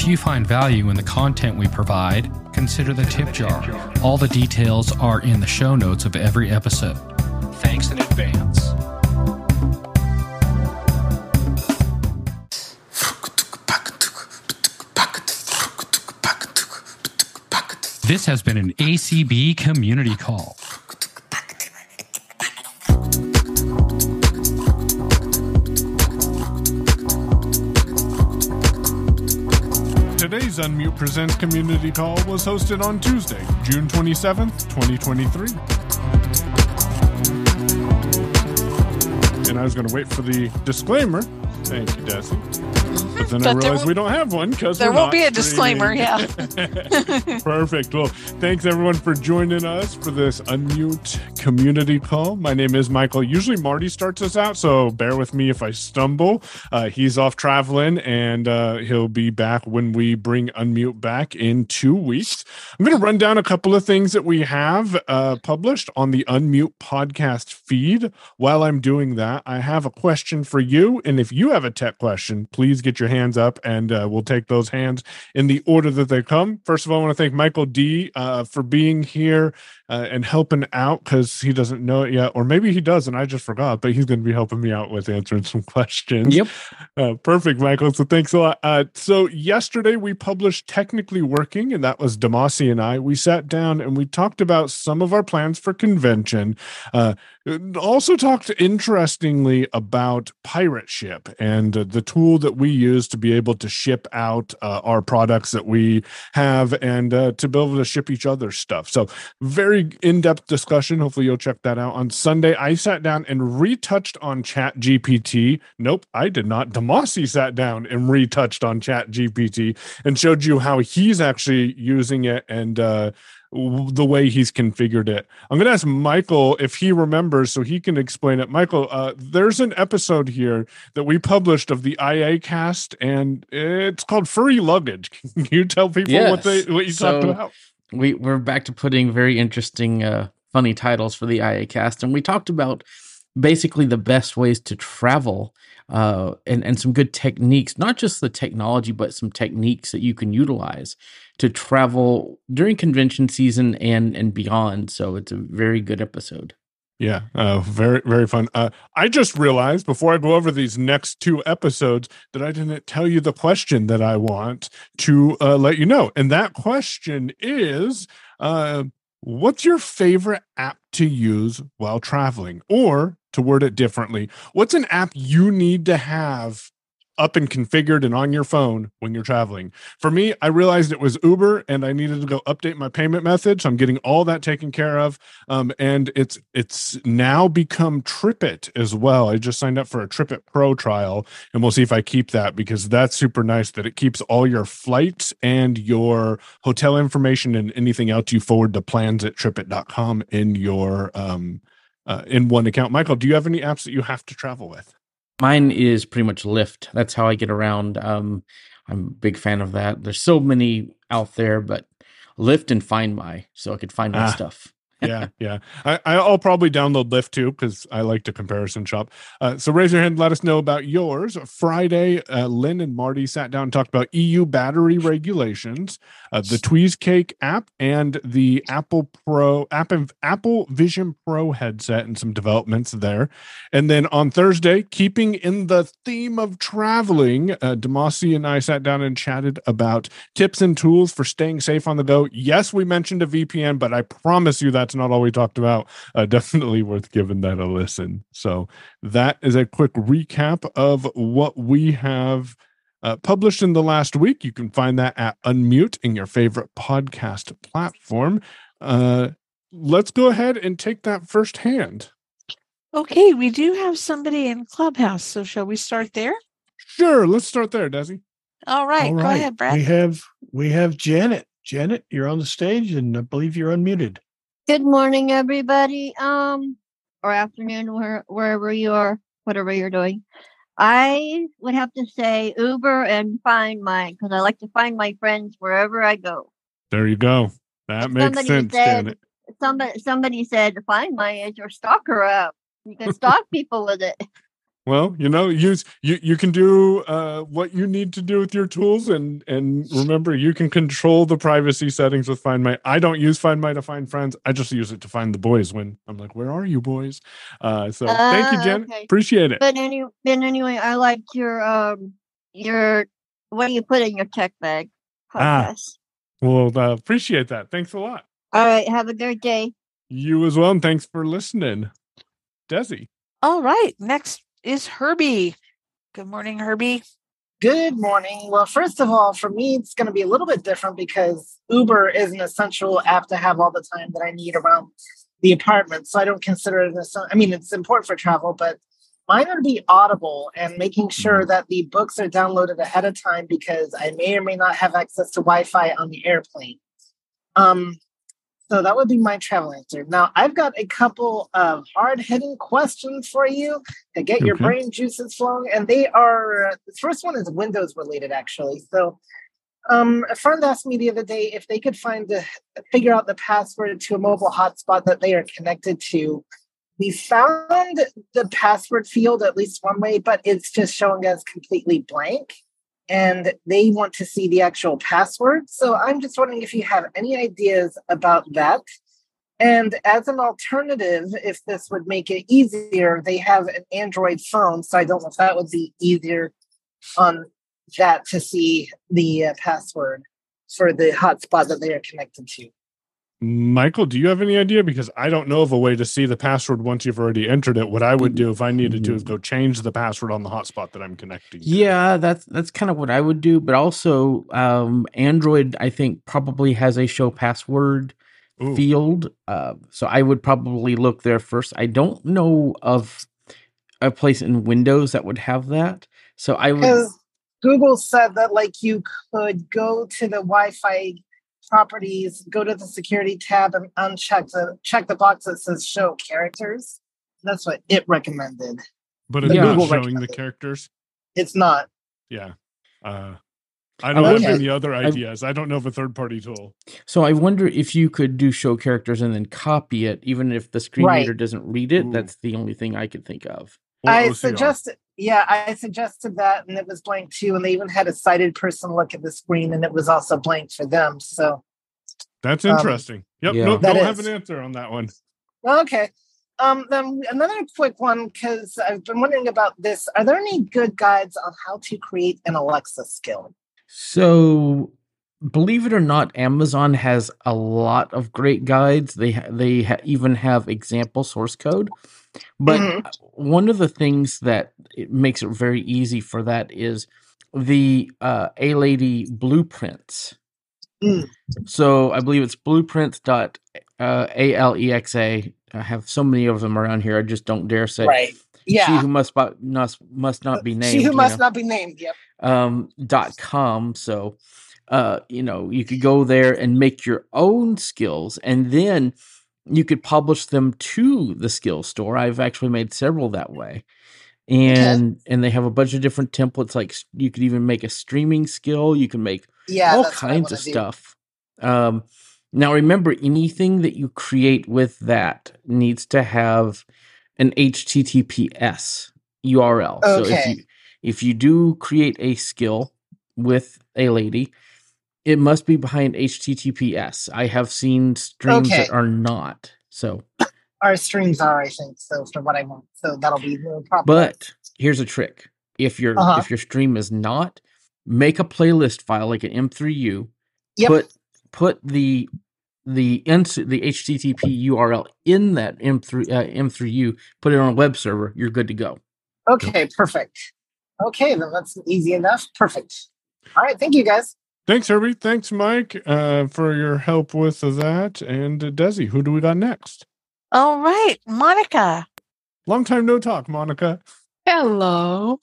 If you find value in the content we provide, consider the tip jar. All the details are in the show notes of every episode. Thanks in advance. This has been an ACB community call. Unmute Presents community call was hosted on Tuesday, June 27th, 2023. And I was going to wait for the disclaimer. Thank you, Desi. But then I But there realized we don't have one because There won't be a disclaimer, yeah. Perfect. Well, thanks everyone for joining us for this Unmute community call. My name is Michael. Usually Marty starts us out, so bear with me if I stumble. Uh, he's off traveling and uh, he'll be back when we bring Unmute back in two weeks. I'm going to run down a couple of things that we have uh, published on the Unmute podcast feed. While I'm doing that, I have a question for you. And if you have a tech question, please get your hands up and uh, we'll take those hands in the order that they come. First of all, I want to thank Michael D uh, for being here uh, and helping out because he doesn't know it yet, or maybe he does and I just forgot, but he's going to be helping me out with answering some questions. Yep. Uh, perfect, Michael. So thanks a lot. Uh, so yesterday we published Technically Working, and that was Demasi and I. We sat down and we talked about some of our plans for convention. Also talked interestingly about pirate ship and uh, the tool that we use to be able to ship out uh, our products that we have and uh, to be able to ship each other stuff. So very in-depth discussion. Hopefully you'll check that out. On sunday i sat down and retouched on chat gpt nope i did not. Demasi sat down and retouched on chat gpt and showed you how he's actually using it and uh the way he's configured it. I'm going to ask Michael if he remembers so he can explain it. Michael, uh, there's an episode here that we published of the IA cast and it's called Furry Luggage. Can you tell people what they what you talked about? we we're back to putting very interesting uh funny titles for the IA cast and we talked about basically the best ways to travel uh and and some good techniques not just the technology but some techniques that you can utilize to travel during convention season and and beyond. So it's a very good episode. Yeah, uh, very very fun. Uh, I just realized before I go over these next two episodes that I didn't tell you the question that I want to uh, let you know, and that question is, uh, what's your favorite app to use while traveling, or to word it differently, what's an app you need to have up and configured and on your phone when you're traveling? For me, I realized it was Uber, and I needed to go update my payment method, so I'm getting all that taken care of um, and it's it's now become Tripit as well. I just signed up for a Tripit Pro trial, and we'll see if I keep that because that's super nice. That it keeps all your flights and your hotel information and anything else you forward to plans at Tripit.com in your um uh, in one account. Michael, do you have any apps that you have to travel with? Mine is pretty much Lyft. That's how I get around. Um, I'm a big fan of that. There's so many out there, but Lyft and Find My, so I could find my Ah. stuff. Yeah, yeah. I, I'll probably download Lyft too because I like to comparison shop. Uh, so raise your hand, let us know about yours. Friday, uh, Lynn and Marty sat down and talked about EU battery regulations, uh, the TweeseCake app, and the Apple Pro app Apple Vision Pro headset, and some developments there. And then on Thursday, keeping in the theme of traveling, uh, Demasi and I sat down and chatted about tips and tools for staying safe on the go. Yes, we mentioned a VPN, but I promise you that's not all we talked about. Uh, definitely worth giving that a listen. So that is a quick recap of what we have. Uh, published in the last week. You can find that at Unmute in your favorite podcast platform. Uh, let's go ahead and take that first hand. Okay, we do have somebody in Clubhouse. So shall we start there? Sure, let's start there, Desi. All right, All go ahead, Brad. We have we have Janet. Janet, you're on the stage, and I believe you're unmuted. Good morning, everybody. Um, or afternoon, where, wherever you are, whatever you're doing. I would have to say Uber and Find My because I like to find my friends wherever I go. There you go. That makes Somebody sense, said- Somebody somebody said Find My is your stalker app. You can stalk people with it. Well, you know, use you you can do uh, what you need to do with your tools, and and remember, you can control the privacy settings with Find My. I don't use Find My to find friends. I just use it to find the boys when I'm like, "Where are you, boys?" Uh, so thank you, Jen. okay. Appreciate it. But any, but anyway, I like your um your what do you put in your tech bag Ah. Well, uh, appreciate that. Thanks a lot. All right, have a great day. You as well, and thanks for listening, Desi. All right. Next is Herbie. Good morning, Herbie. Good morning. Well, first of all, for me, it's going to be a little bit different because Uber is an essential app to have all the time that I need around the apartment. So I don't consider it as, I mean, it's important for travel, but mine would be Audible and making sure that the books are downloaded ahead of time because I may or may not have access to Wi Fi on the airplane. Um, so that would be my travel answer. Now, I've got a couple of hard hitting questions for you to get your brain juices flowing. And they are the first one is Windows related, actually. So, um, a friend asked me the other day if they could find the figure out the password to a mobile hotspot that they are connected to. We found the password field at least one way, but it's just showing us completely blank. And they want to see the actual password. So I'm just wondering if you have any ideas about that. And as an alternative, if this would make it easier, they have an Android phone. So I don't know if that would be easier on that to see the uh, password for the hotspot that they are connected to. Michael, do you have any idea? Because I don't know of a way to see the password once you've already entered it. What I would do if I needed to is go change the password on the hotspot that I'm connecting. to. Yeah, that's that's kind of what I would do. But also, um, Android, I think, probably has a show password Ooh. field. Uh, so I would probably look there first. I don't know of a place in Windows that would have that. So I would. Google said that like you could go to the Wi-Fi properties, go to the security tab and uncheck the check the box that says show characters. That's what it recommended. but it's Yeah. not Google showing the characters. It's not. Yeah. Uh, I don't have Okay. any other ideas. I don't know of a third party tool. So I wonder if you could do show characters and then copy it, even if the screen Right. reader doesn't read it. Ooh. That's the only thing I could think of. Or I OCR. suggested, yeah, I suggested that, and it was blank too. And they even had a sighted person look at the screen, and it was also blank for them. So That's um, interesting. yep. yeah. No, That don't have an answer on that one. okay. Um, then another quick one because I've been wondering about this. Are there any good guides on how to create an Alexa skill? So, believe it or not, Amazon has a lot of great guides. They ha- they ha- even have example source code. But Mhm. one of the things that it makes it very easy for that is the uh, A Lady blueprints. Mm. So I believe it's blueprints dot uh, A L E X A. I have so many of them around here. I just don't dare say. Right. She who must must must not be named. She who must know not be named. Yep. um dot com so uh you know you could go there and make your own skills and then you could publish them to the skill store i've actually made several that way and and they have a bunch of different templates like you could even make a streaming skill you can make Yeah. all that's what I kinds of do. stuff um now remember anything that you create with that needs to have an https url so if Okay. you if you do create a skill with a lady it must be behind https i have seen streams that are not so Our streams are, I think, so for what I want. So that'll be no problem. but here's a trick if your Uh-huh. if your stream is not make a playlist file like an m3u Yep. put put the the ins the http url in that m3 uh, m3u put it on a web server you're good to go Okay, perfect. Okay, then that's easy enough. Perfect. All right, thank you guys. Thanks, Herbie. Thanks, Mike, uh, for your help with that. And uh, Desi, who do we got next? All right, Monica. Long time no talk, Monica. Hello,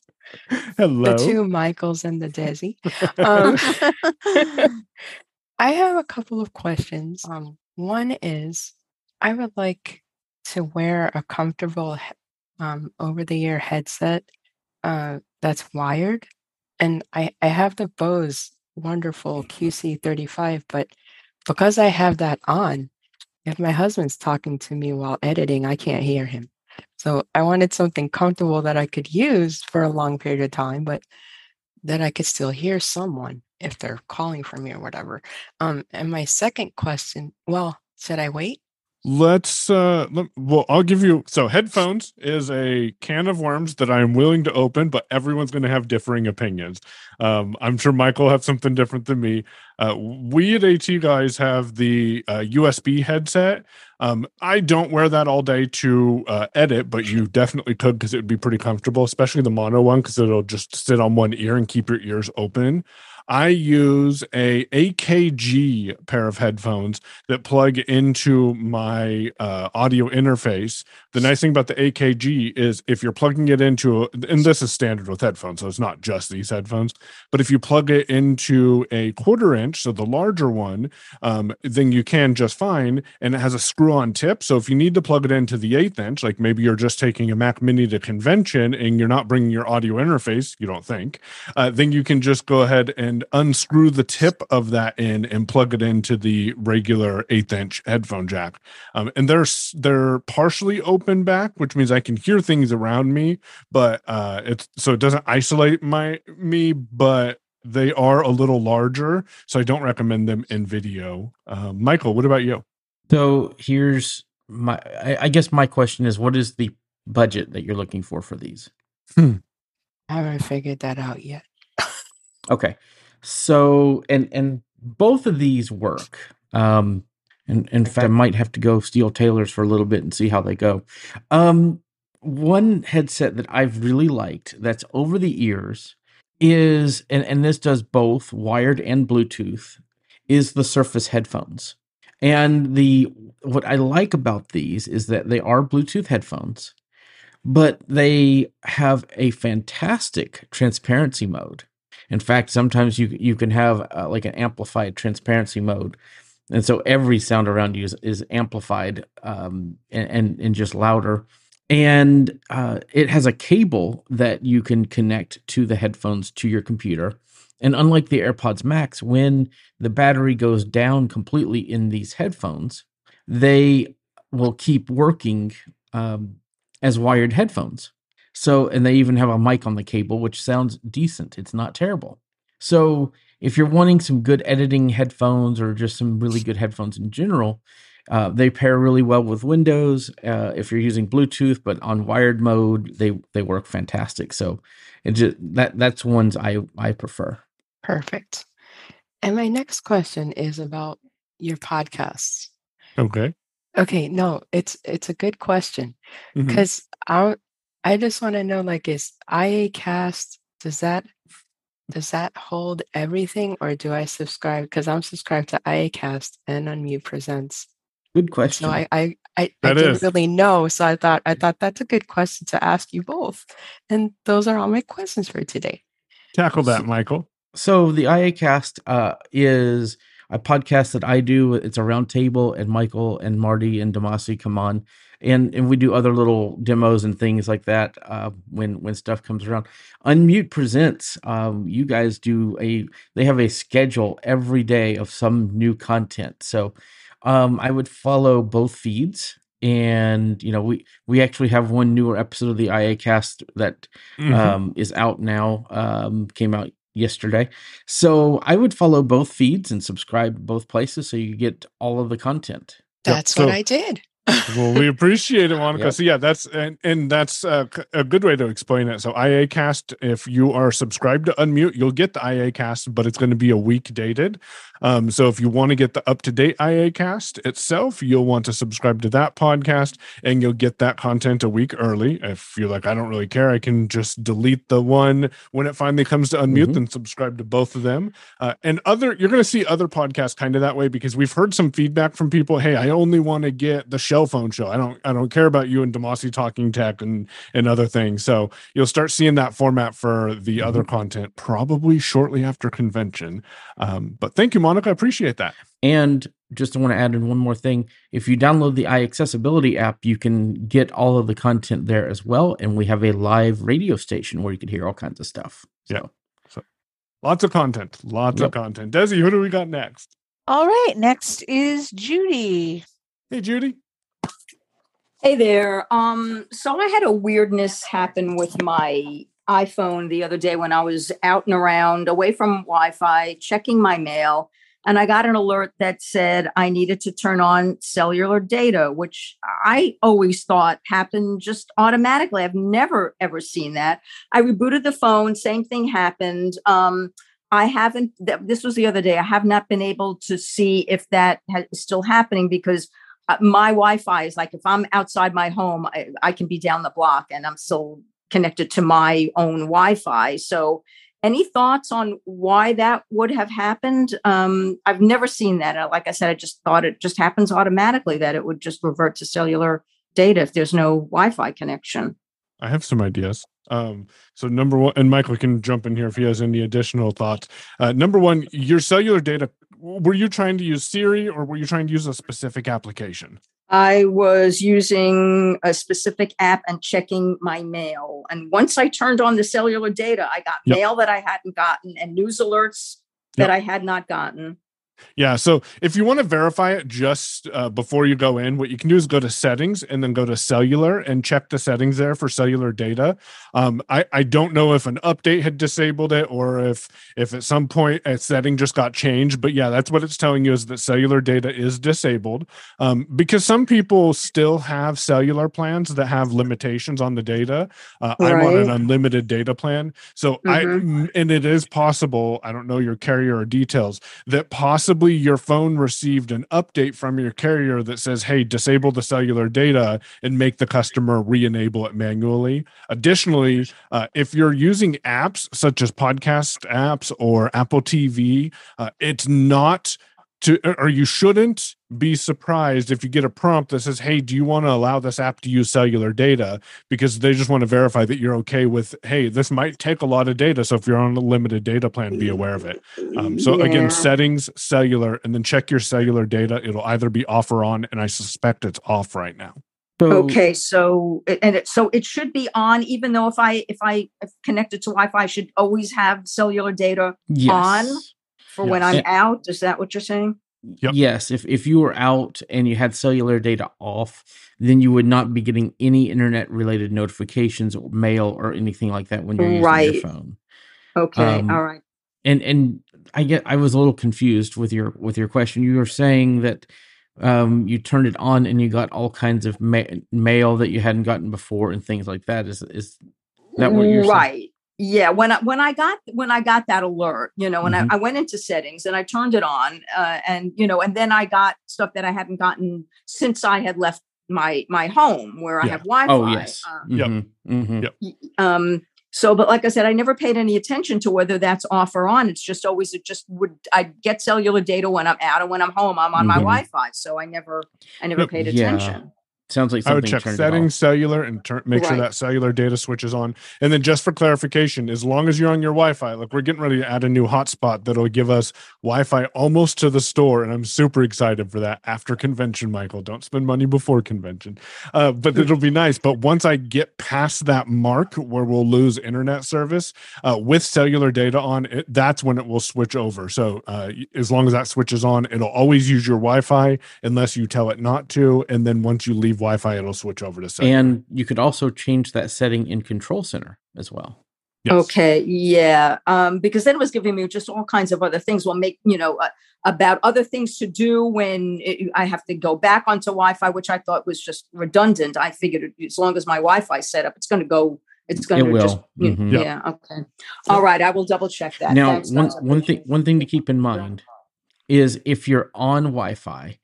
Hello. the two Michaels and the Desi. Um, I have a couple of questions. Um, one is I would like to wear a comfortable um, over the ear headset uh, that's wired. And I, I have the Bose wonderful QC35, but because I have that on, if my husband's talking to me while editing, I can't hear him. So I wanted something comfortable that I could use for a long period of time, but that I could still hear someone if they're calling for me or whatever. Um, and my second question, well, should I wait? Let's uh let, well i'll give you so headphones is a can of worms that i'm willing to open but everyone's going to have differing opinions. Um i'm sure michael have something different than me. Uh we at AT Guys have the uh, usb headset. Um i don't wear that all day to uh, edit but you definitely could because it would be pretty comfortable especially the mono one because it'll just sit on one ear and keep your ears open I use a AKG pair of headphones that plug into my uh, audio interface. The nice thing about the AKG is if you're plugging it into, and this is standard with headphones, so it's not just these headphones, but if you plug it into a quarter inch, so the larger one, um, then you can just fine. And it has a screw on tip. So if you need to plug it into the eighth inch, like maybe you're just taking a Mac Mini to convention and you're not bringing your audio interface, you don't think, uh, then you can just go ahead and unscrew the tip of that in and plug it into the regular eighth inch headphone jack. Um, and they're they're partially open back, which means I can hear things around me, but uh, it's so it doesn't isolate my me, but they are a little larger, so I don't recommend them in video. Uh, Michael, what about you? So here's my, I, I guess my question is, what is the budget that you're looking for for these? I haven't figured that out yet. Okay. So and and both of these work. Um and in fact I might have to go steal Taylor's for a little bit and see how they go. Um one headset that I've really liked that's over the ears is and, and this does both wired and Bluetooth is the Surface headphones. And the what I like about these is that they are Bluetooth headphones, but they have a fantastic transparency mode. In fact, sometimes you you can have uh, like an amplified transparency mode, and so every sound around you is, is amplified um, and, and, and just louder. And uh, it has a cable that you can connect to the headphones to your computer. And unlike the AirPods Max, when the battery goes down completely in these headphones, they will keep working um, as wired headphones. So, and they even have a mic on the cable, which sounds decent. It's not terrible. So, if you're wanting some good editing headphones or just some really good headphones in general, uh, they pair really well with Windows. Uh, if you're using Bluetooth, but on wired mode, they they work fantastic. So, it just that that's ones I I prefer. Perfect. And my next question is about your podcasts. Okay. Okay, no, it's it's a good question because I I just want to know like is IAcast does that does that hold everything or do I subscribe because I'm subscribed to IAcast and Unmute Presents. Good question. So I I I, I didn't is. really know. So I thought I thought that's a good question to ask you both. And those are all my questions for today. Tackle that, Michael. So the IAcast uh, is a podcast that I do. It's a roundtable, and Michael and Marty and Damasi come on, and and we do other little demos and things like that uh, when when stuff comes around. Unmute presents. Um, you guys do a. They have a schedule every day of some new content. So um, I would follow both feeds. And you know we we actually have one newer episode of the IAcast that Mhm. um, is out now. Um, came out yesterday. So I would follow both feeds and subscribe both places so you get all of the content. Yep, That's so- what I did. Well, we appreciate it, Monica. Yep. So yeah, that's and and that's a, c- a good way to explain it. So IAcast, if you are subscribed to Unmute, you'll get the IAcast, but it's going to be a week dated. Um, so if you want to get the up to date IAcast itself, you'll want to subscribe to that podcast, and you'll get that content a week early. If you're like, I don't really care, I can just delete the one when it finally comes to Unmute Mhm. and subscribe to both of them. Uh, and other, you're going to see other podcasts kind of that way because we've heard some feedback from people. Hey, I only want to get the shell phone show. I don't, I don't care about you and Demasi talking tech and and other things. So you'll start seeing that format for the other content probably shortly after convention. Um, but thank you, Monica. I appreciate that. And just want to add in one more thing. If you download the iAccessibility app, you can get all of the content there as well. And we have a live radio station where you can hear all kinds of stuff. Yeah. So, Lots of content. Lots of content. Desi, who do we got next? All right. Next is Judy. Hey, Judy. Hey there. Um, so I had a weirdness happen with my iPhone the other day when I was out and around, away from Wi-Fi, checking my mail, and I got an alert that said I needed to turn on cellular data, which I always thought happened just automatically. I've never ever seen that. I rebooted the phone, same thing happened. Um, I haven't. Th- this was the other day. I have not been able to see if that ha- is still happening because my Wi-Fi is like if I'm outside my home, I, I can be down the block and I'm still connected to my own Wi-Fi. So, any thoughts on why that would have happened? Um, I've never seen that. Uh, Like I said, I just thought it just happens automatically that it would just revert to cellular data if there's no Wi-Fi connection. I have some ideas. Um, so number one, and Michael can jump in here if he has any additional thoughts. Uh, number one, your cellular data. Were you trying to use Siri or were you trying to use a specific application? I was using a specific app and checking my mail. And once I turned on the cellular data, I got Yep. mail that I hadn't gotten and news alerts that Yep. I had not gotten. Yeah. So if you want to verify it just uh, before you go in, what you can do is go to settings and then go to cellular and check the settings there for cellular data. Um, I, I don't know if an update had disabled it or if if at some point a setting just got changed. But yeah, that's what it's telling you is that cellular data is disabled um, because some people still have cellular plans that have limitations on the data. Uh, I'm on an unlimited data plan. So I Mhm. and it is possible, I don't know your carrier or details, that possibly your phone received an update from your carrier that says, hey, disable the cellular data and make the customer re enable it manually. Additionally, uh, if you're using apps such as podcast apps or Apple TV, uh, it's not to or you shouldn't be surprised if you get a prompt that says hey do you want to allow this app to use cellular data? Because they just want to verify that you're okay with hey this might take a lot of data so if you're on a limited data plan be aware of it. Um, so Yeah. again settings cellular and then check your cellular data. It'll either be off or on and i suspect it's off right now. So, Okay, so and it, so it should be on, even though if I if I if connected to Wi-Fi, I should always have cellular data yes. on for when I'm out. Is that what you're saying? Yep. Yes, if if you were out and you had cellular data off, then you would not be getting any internet related notifications or mail or anything like that when you're using Right. your phone. Okay, Um, all right. And and I get I was a little confused with your with your question. You were saying that um you turned it on and you got all kinds of ma- mail that you hadn't gotten before and things like that. Is is that what you're saying? Right yeah when i when i got when i got that alert you know when Mhm. I, I went into settings and i turned it on uh, and you know and then i got stuff that i hadn't gotten since i had left my my home where i have wi-fi Oh yes. uh, Yep. Mhm, mhm. Yep. um so but like i said i never paid any attention to whether that's off or on it's just always it just would i get cellular data when i'm out and when i'm home i'm on my Mhm. wi-fi so i never i never Yep. paid Yeah. Attention Sounds like I would check settings, cellular, and turn, make sure that cellular data switches on. And then, just for clarification, as long as you're on your Wi-Fi, like we're getting ready to add a new hotspot that'll give us Wi-Fi almost to the store, and I'm super excited for that. After convention, Michael, don't spend money before convention, uh, but it'll be nice. But once I get past that mark where we'll lose internet service uh, with cellular data on, it, that's when it will switch over. So uh, as long as that switches on, it'll always use your Wi-Fi unless you tell it not to, and then once you leave Wi-Fi, it'll switch over to cellular. And you could also change that setting in Control Center as well. Yes. Okay, yeah, um, because then it was giving me just all kinds of other things. Well, make you know uh, about other things to do when it, I have to go back onto Wi-Fi, which I thought was just redundant. I figured as long as my Wi-Fi set up, it's going to go. It's going It to will. just you- Mhm. Yep. yeah. Okay, all right. I will double check that. now Thanks, one one thing one thing to keep in mind is if you're on wi-fi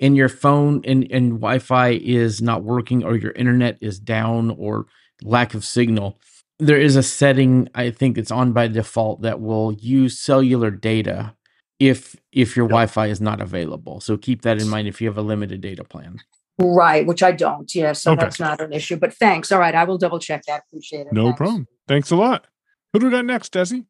and your phone and, and wi-fi is not working or your internet is down or lack of signal there is a setting i think it's on by default that will use cellular data if if your Yep. wi-fi is not available so keep that in mind if you have a limited data plan Right, which I don't. Yeah, so Okay. that's not an issue. But thanks. All right, I will double check that. Appreciate it. No Thanks. problem. Thanks a lot. Who do we got next, Desi?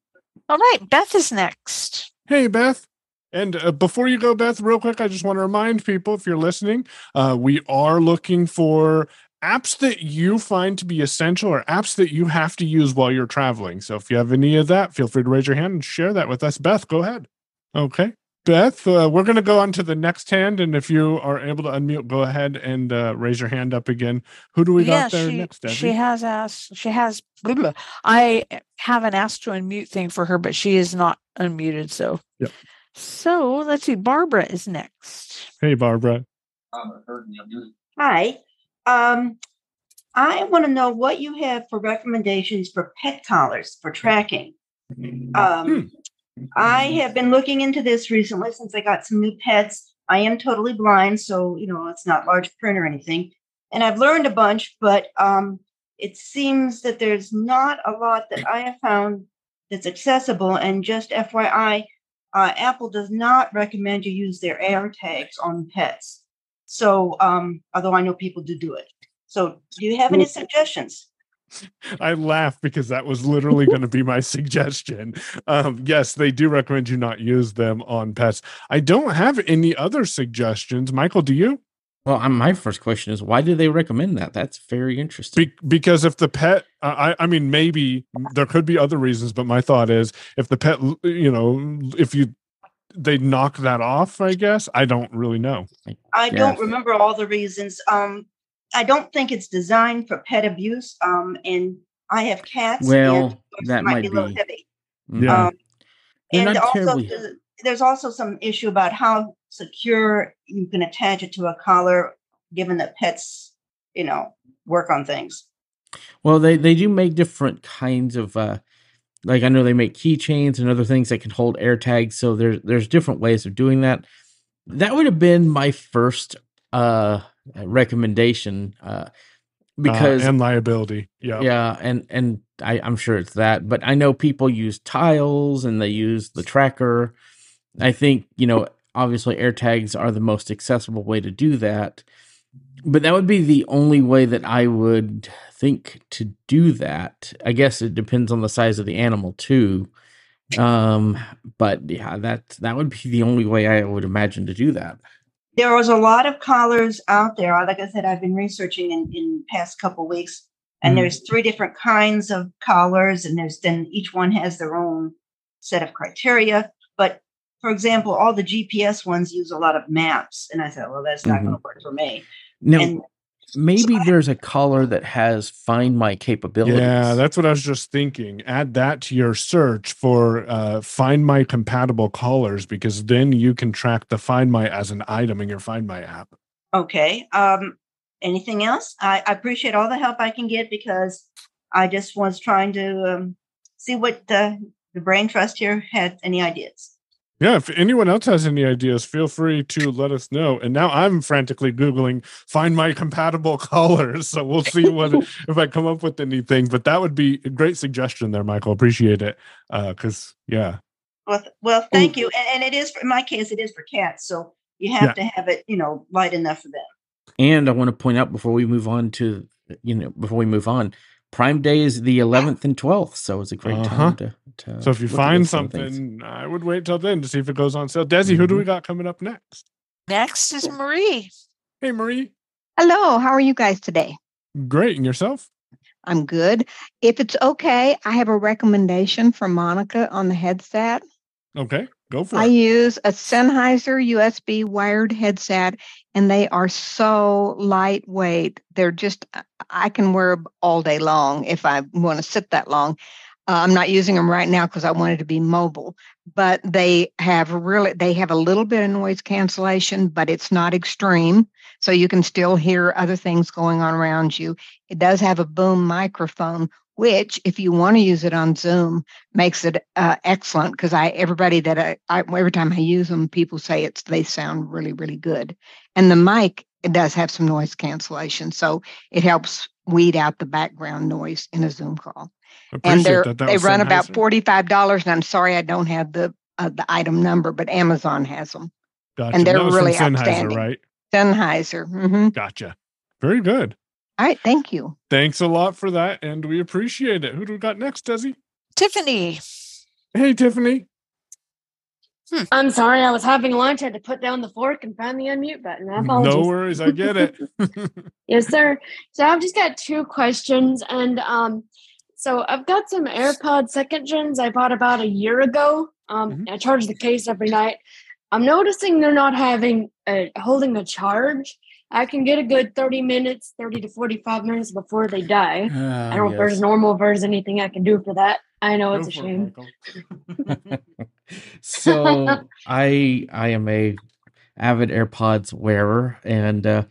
All right, Beth is next. Hey, Beth. And uh, before you go, Beth, real quick, I just want to remind people if you're listening, uh, we are looking for apps that you find to be essential or apps that you have to use while you're traveling. So if you have any of that, feel free to raise your hand and share that with us. Beth, go ahead. Okay. Beth, uh, we're going to go on to the next hand, and if you are able to unmute, go ahead and uh, raise your hand up again. Who do we yeah, got there she, next? Desi? she has asked. She has. Blah, blah. I haven't asked to unmute thing for her, but she is not unmuted. So. Yep. So let's see. Barbara is next. Hey, Barbara. Hi. Um, I want to know what you have for recommendations for pet collars for tracking. Um, I have been looking into this recently since I got some new pets. I am totally blind, so you know it's not large print or anything, and I've learned a bunch. But um, it seems that there's not a lot that I have found that's accessible. And just FYI, uh, Apple does not recommend you use their air tags on pets. So, um, although I know people do do it. So, do you have any suggestions? I laugh because that was literally going to be my suggestion. Um, yes, they do recommend you not use them on pets. I don't have any other suggestions. Michael, do you? Well, my first question is why do they recommend that? That's very interesting. Be- because if the pet, I, I mean, maybe there could be other reasons, but my thought is if the pet, you know, if you they knock that off, I guess I don't really know. I Yeah. don't remember all the reasons. Um, I don't think it's designed for pet abuse. Um, and I have cats. Well, and dogs that might a little be- heavy. Yeah. Um, and also, terribly- the- there's also some issue about how secure you can attach it to a collar, given that pets, you know, work on things. Well, they they do make different kinds of uh like I know they make keychains and other things that can hold air tags. So there's there's different ways of doing that. That would have been my first uh recommendation uh because uh, and liability. Yeah. yeah, and and I, I'm sure it's that, but I know people use tiles and they use the tracker. I think you know, obviously, AirTags are the most accessible way to do that, but that would be the only way that I would think to do that. I guess it depends on the size of the animal too. Um, but yeah, that that would be the only way I would imagine to do that. There was a lot of collars out there. Like I said, I've been researching in in past couple weeks, and Mhm. there's three different kinds of collars, and there's then each one has their own set of criteria. But for example, all the GPS ones use a lot of maps, and I thought, well, that's not going to work for me. Now, And maybe there's a collar that has Find My capabilities. Yeah, that's what I was just thinking. Add that to your search for uh, Find My compatible collars because then you can track the Find My as an item in your Find My app. Okay. Um, anything else? I, I appreciate all the help I can get because I just was trying to um, see what the the brain trust here had any ideas. Yeah, if anyone else has any ideas, feel free to let us know. And now I'm frantically Googling find my compatible colors, So we'll see what if I come up with anything. But that would be a great suggestion there, Michael. Appreciate it. Uh, cause yeah. Well, well, thank you. And, and it is in my case, it is for cats, so you have Yeah. to have it, you know, light enough for them. And I want to point out before we move on to you know before we move on, Prime Day is the 11th and 12th, so it's a great Uh-huh. time to, to. So if you find those things. something, I would wait till then to see if it goes on sale. Desi, who do Mhm. we got coming up next? Next is Marie. Hey Marie. Hello, how are you guys today? Great. And yourself? I'm good. If it's okay, I have a recommendation for Monica on the headset. Okay, go for I it. I use a Sennheiser USB wired headset, and they are so lightweight. They're just, I- I can wear 'em all day long if I want to sit that long. Uh, I'm not using them right now because I wanted to be mobile, but they have really, they have a little bit of noise cancellation, but it's not extreme. So you can still hear other things going on around you. It does have a boom microphone, which, if you want to use it on Zoom, makes it uh, excellent because I everybody that I, I every time I use them, people say it's they sound really really good, and the mic it does have some noise cancellation, so it helps weed out the background noise in a Zoom call. And they're that. That they was run about Sennheiser. forty five dollars, and I'm sorry I don't have the uh, the item number, but Amazon has them. Gotcha. and they're really Sennheiser, outstanding. right? Sennheiser. hmm Gotcha. Very good. All right, thank you. Thanks a lot for that, and we appreciate it. Who do we got next, Desi? Tiffany. Hey, Tiffany. I'm sorry, I was having lunch. I had to put down the fork and find the unmute button. I apologize. No worries, I get it. yes, sir. So I've just got two questions, and um, so I've got some AirPod second gens I bought about a year ago. Um, I charge the case every night. I'm noticing they're not having a holding a charge. I can get a good 30 minutes, 30 to 45 minutes before they die. Ah, I don't know if there's normal, if there's anything I can do for that. I know it's a Go for it, shame. Michael. so I I am a avid AirPods wearer, and uh,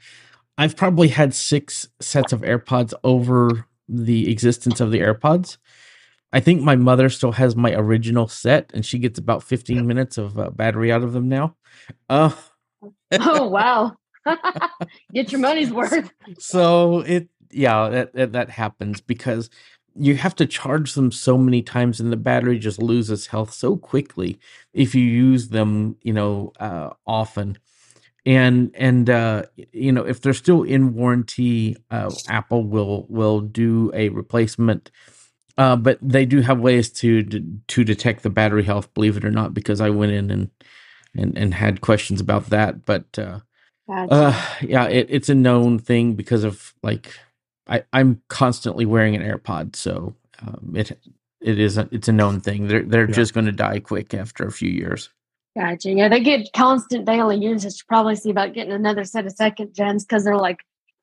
I've probably had six sets of AirPods over the existence of the AirPods. I think my mother still has my original set, and she gets about 15 minutes of uh, battery out of them now. Uh, oh wow. Get your money's worth. so it yeah that, that that happens because you have to charge them so many times and the battery just loses health so quickly if you use them you know uh, often and and uh you know if they're still in warranty uh apple will will do a replacement uh but they do have ways to to detect the battery health believe it or not because i went in and and and had questions about that but uh Gotcha. uh, yeah, it, it's a known thing because of like I I'm constantly wearing an AirPod, so um, it it is a, it's a known thing. They're they're Yeah. just going to die quick after a few years. Gotcha. Yeah, they get constant daily usage. Probably see about getting another set of second gens because they're like,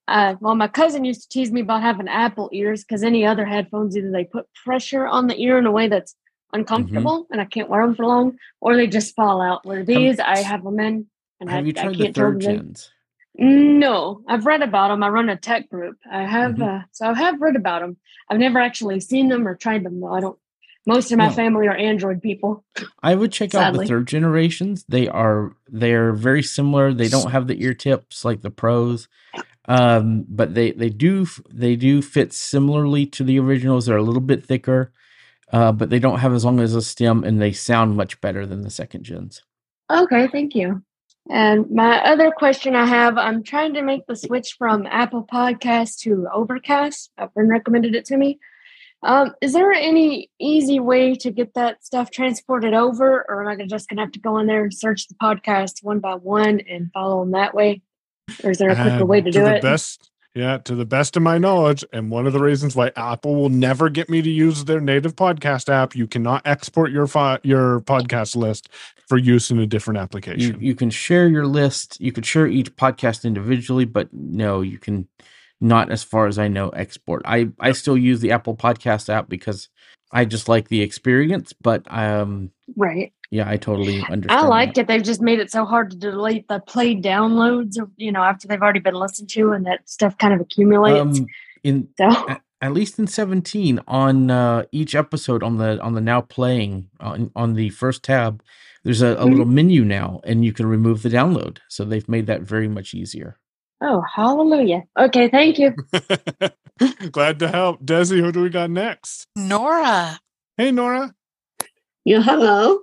uh, well, my cousin used to tease me about having Apple ears because any other headphones either they put pressure on the ear in a way that's uncomfortable and I can't wear them for long, or they just fall out. Where these, I have them in, and I, Have you tried the can't tell third gens? No, I've read about them. I run a tech group. I have, Mhm. uh, so I have read about them. I've never actually seen them or tried them though. I don't. Most of my No. family are Android people. I would check out the third generations. They are they're very similar. They don't have the ear tips like the pros, um, but they they do they do fit similarly to the originals. They're a little bit thicker, uh, but they don't have as long as a stem, and they sound much better than the second gens. Okay, thank you. And my other question I have, I'm trying to make the switch from Apple Podcast to Overcast. A friend recommended it to me. Um, is there any easy way to get that stuff transported over, or am I just going to have to go in there and search the podcast one by one and follow them that way? Or is there a quicker And way to do the it? best yeah to the best of my knowledge and one of the reasons why apple will never get me to use their native podcast app you cannot export your fi- your podcast list for use in a different You application you can share your list. You could share each podcast individually, but no, you can not, as far as I know, export. I I still use the Apple Podcast app because I just like the experience. But um, Right. yeah, I totally understand. I like that. it. They've just made it so hard to delete the played downloads, you know, after they've already been listened to and that stuff kind of accumulates. Um, in so, at, at least in 17 on uh, each episode on the on the now playing on on the first tab there's a, a Mhm. little menu now and you can remove the download so they've made that very much easier oh, hallelujah. Okay, thank you. glad to help desi who do we got next Nora. hey nora Yeah, hello.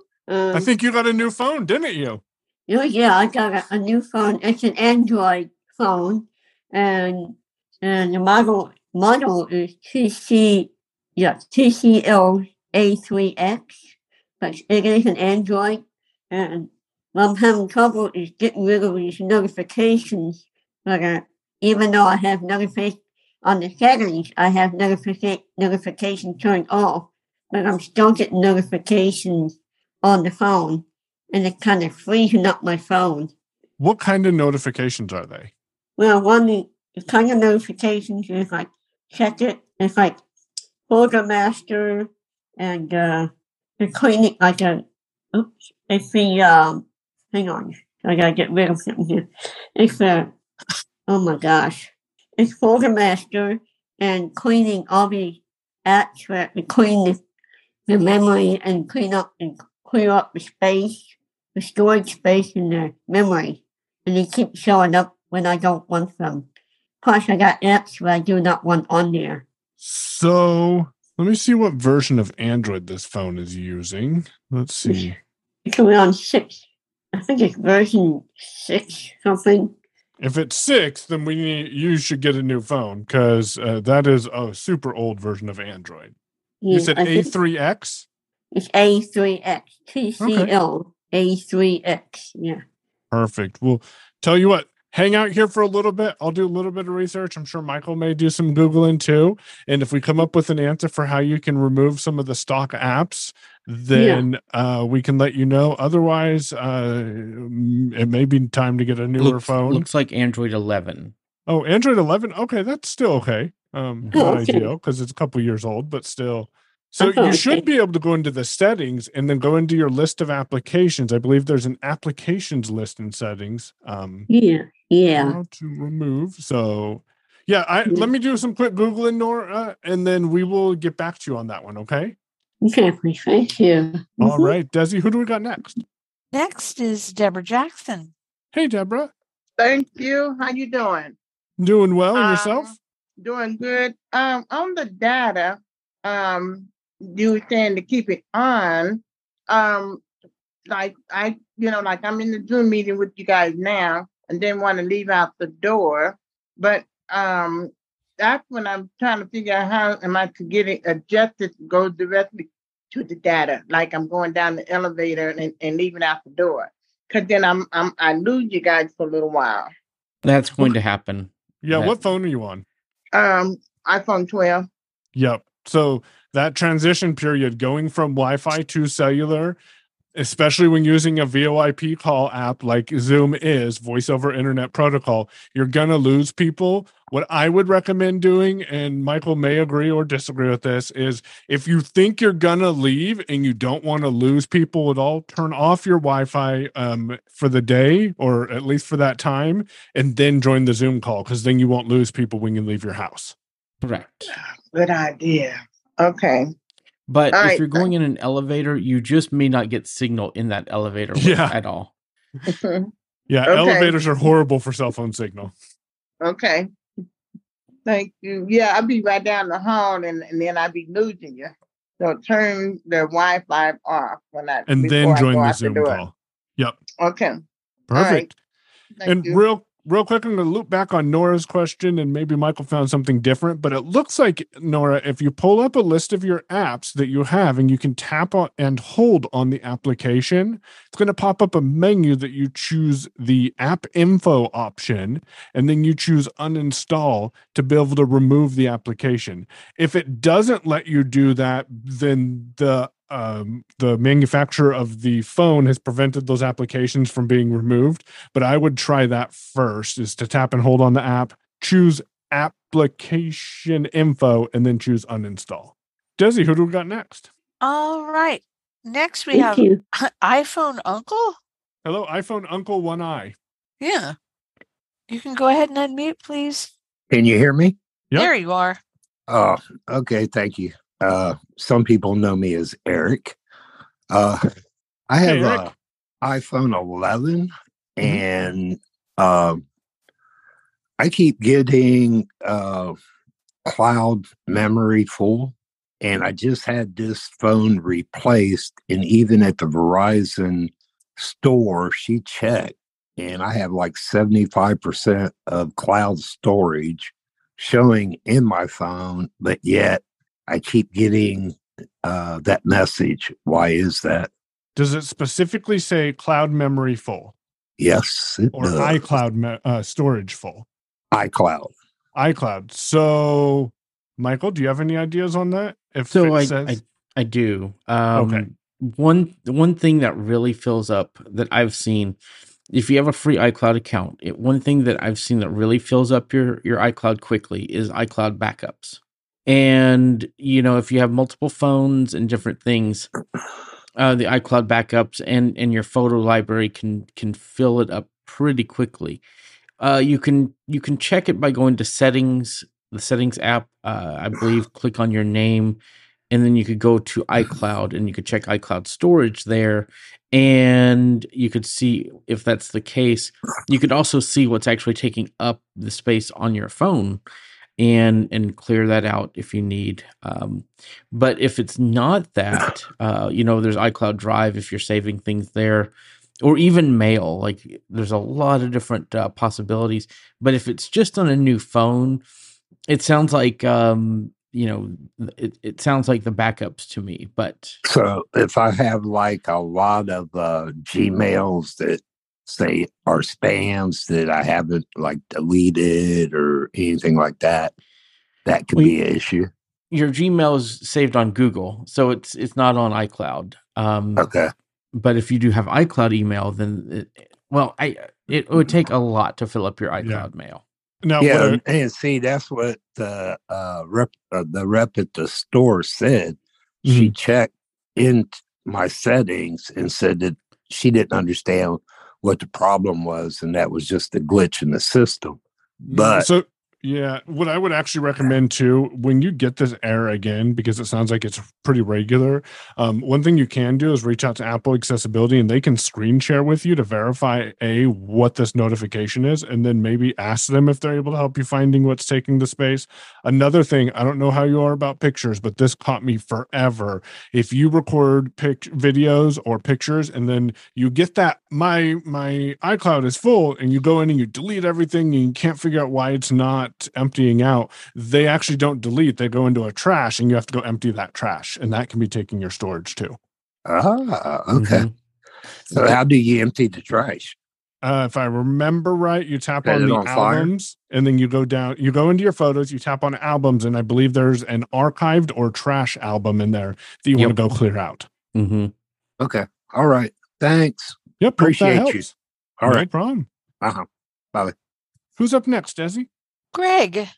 i Um, think you got a new phone didn't you yeah, yeah, I got a, a new phone. It's an Android phone, and and the model model is TC, yeah, TCL A3X, but it is an Android, and what I'm having trouble is getting rid of these notifications. But uh, even though I have notification on the settings, I have notification notification turned off, but I'm still getting notifications on the phone and it kind of freezing up my phone. what kind of notifications are they Well, one the the kind of notifications is like check it. It's like folder master and uh the cleaning like a oops. It's the um hang on. I gotta get rid of something here. It's uh oh my gosh. It's folder master and cleaning all the apps where to clean the, the memory and clean up and clear up the space, the storage space in the memory. And they keep showing up when I don't want them. Plus, I got apps where I do not want on there. so let me see what version of android this phone is using let's see It's around six. I think it's version six something. If it's six, then we need you should get a new phone because uh, that is a super old version of Android. You said I think A3X. It's A3X. TCL A3X. Yeah. Perfect. Well, tell you what, hang out here for a little bit. I'll do a little bit of research. I'm sure Michael may do some Googling too. And if we come up with an answer for how you can remove some of the stock apps, then uh, we can let you know. Otherwise, uh, it may be time to get a newer looks, phone. looks like Android 11. Oh, Android 11. Okay, that's still okay. Um, Oh, not okay. ideal because it's a couple years old, but still. So Oh, you okay. should be able to go into the settings and then go into your list of applications. I believe there's an applications list in settings. Um, Yeah. Yeah. to remove. So, yeah, I let me do some quick googling, Nora, and then we will get back to you on that one. Okay. Okay. Thank you. All right, Desi, who do we got next? Next is Deborah Jackson. Hey, Deborah, Thank you. How you doing? doing well Um, yourself? Doing good. Um, on the data, um, you were saying to keep it on. Um, like I, you know, like I'm in the Zoom meeting with you guys now, and then want to leave out the door, but um, that's when I'm trying to figure out how am I to get it adjusted to go directly to the data, like I'm going down the elevator and, and leaving out the door, because then I'm I'm I lose you guys for a little while. That's going to happen. Yeah, That- what phone are you on? Um, iPhone 12. Yep. So that transition period going from Wi-Fi to cellular, especially when using a VoIP call app like Zoom is, voice over internet protocol, you're gonna lose people. What I would recommend doing, and Michael may agree or disagree with this, is if you think you're gonna leave and you don't want to lose people at all, turn off your Wi-Fi um, for the day or at least for that time, and then join the Zoom call because then you won't lose people when you leave your house. Correct. Good idea. Okay. But All if right, you're going in an elevator, you just may not get signal in that elevator Yeah. at all. Yeah, Okay. elevators are horrible for cell phone signal. okay. Thank you. Yeah, I'll be right down the hall and, and then I'll be losing you. So turn the Wi Fi off when I And then join go the Zoom door. call. Yep. Okay. Perfect. right. And you. real real quick, I'm gonna loop back on Nora's question, and maybe Michael found something different. But it looks like Nora, if you pull up a list of your apps that you have, and you can tap on and hold on the application, it's gonna pop up a menu that you choose the app info option, and then you choose uninstall to be able to remove the application. If it doesn't let you do that, then the um, the manufacturer of the phone has prevented those applications from being removed. But I would try that first: is to tap and hold on the app, choose application info, and then choose uninstall. Desi, who do we got next? All right. Next we Thank have you. iPhone Uncle. Hello, iPhone Uncle One Eye. Yeah. You can go ahead and unmute, please. Can you hear me? Yep. There you are. Oh, okay. Thank you. Uh, some people know me as Eric. Uh, I have Hey, Eric. a iPhone 11, and um, I keep getting uh, cloud memory full. And I just had this phone replaced, and even at the Verizon store, she checked, and I have like 75% of cloud storage showing in my phone, but yet I keep getting uh, that message. Why is that? Does it specifically say cloud memory full Yes, it or does. iCloud me- uh, storage full? iCloud. iCloud. So, Michael, do you have any ideas on that? If So it I, says, I I do. Um, Okay. One one thing that really fills up that I've seen, if you have a free iCloud account, it, one thing that I've seen that really fills up your your iCloud quickly is iCloud backups. And you know, if you have multiple phones and different things, uh, the iCloud backups and and your photo library can can fill it up pretty quickly. Uh, you can you can check it by going to settings, the settings app. Uh, I believe click on your name, and then you could go to iCloud and you could check iCloud storage there, and you could see if that's the case. You could also see what's actually taking up the space on your phone, and and clear that out if you need. Um, but if it's not that, uh, you know, there's iCloud Drive if you're saving things there or even mail like there's a lot of different uh, possibilities but if it's just on a new phone it sounds like um you know it, it sounds like the backups to me but So if I have like a lot of uh, Gmails that say are spams that I haven't like deleted or anything like that. That could be an issue. Your Gmail is saved on Google, so it's it's not on iCloud. Um, Okay. But if you do have iCloud email, then it, well, I it would take a lot to fill up your iCloud mail. Now, yeah, what I- and, and see, that's what the uh, rep uh, the rep at the store said. She checked in my settings and said that she didn't understand what the problem was, and that was just a glitch in the system. But so yeah, what I would actually recommend too, when you get this error again, because it sounds like it's pretty regular, um, one thing you can do is reach out to Apple Accessibility and they can screen share with you to verify a what this notification is, and then maybe ask them if they're able to help you finding what's taking the space. Another thing, I don't know how you are about pictures, but this caught me forever. If you record pic videos or pictures and then you get that my my iCloud is full and you go in and you delete everything and you can't figure out why it's not emptying out, they actually don't delete. They go into a trash and you have to go empty that trash. And that can be taking your storage too. ah, okay. So how do you empty the trash? Uh, if I remember right, you tap Set on the on fire? albums and then you go down, you go into your photos, you tap on albums, and I believe there's an archived or trash album in there that you want to go clear out. Mm-hmm. Okay. All right. Thanks. Yep. that Appreciate you. helps. All no right. problem. Uh huh. Bye. Who's up next, Desi? Greg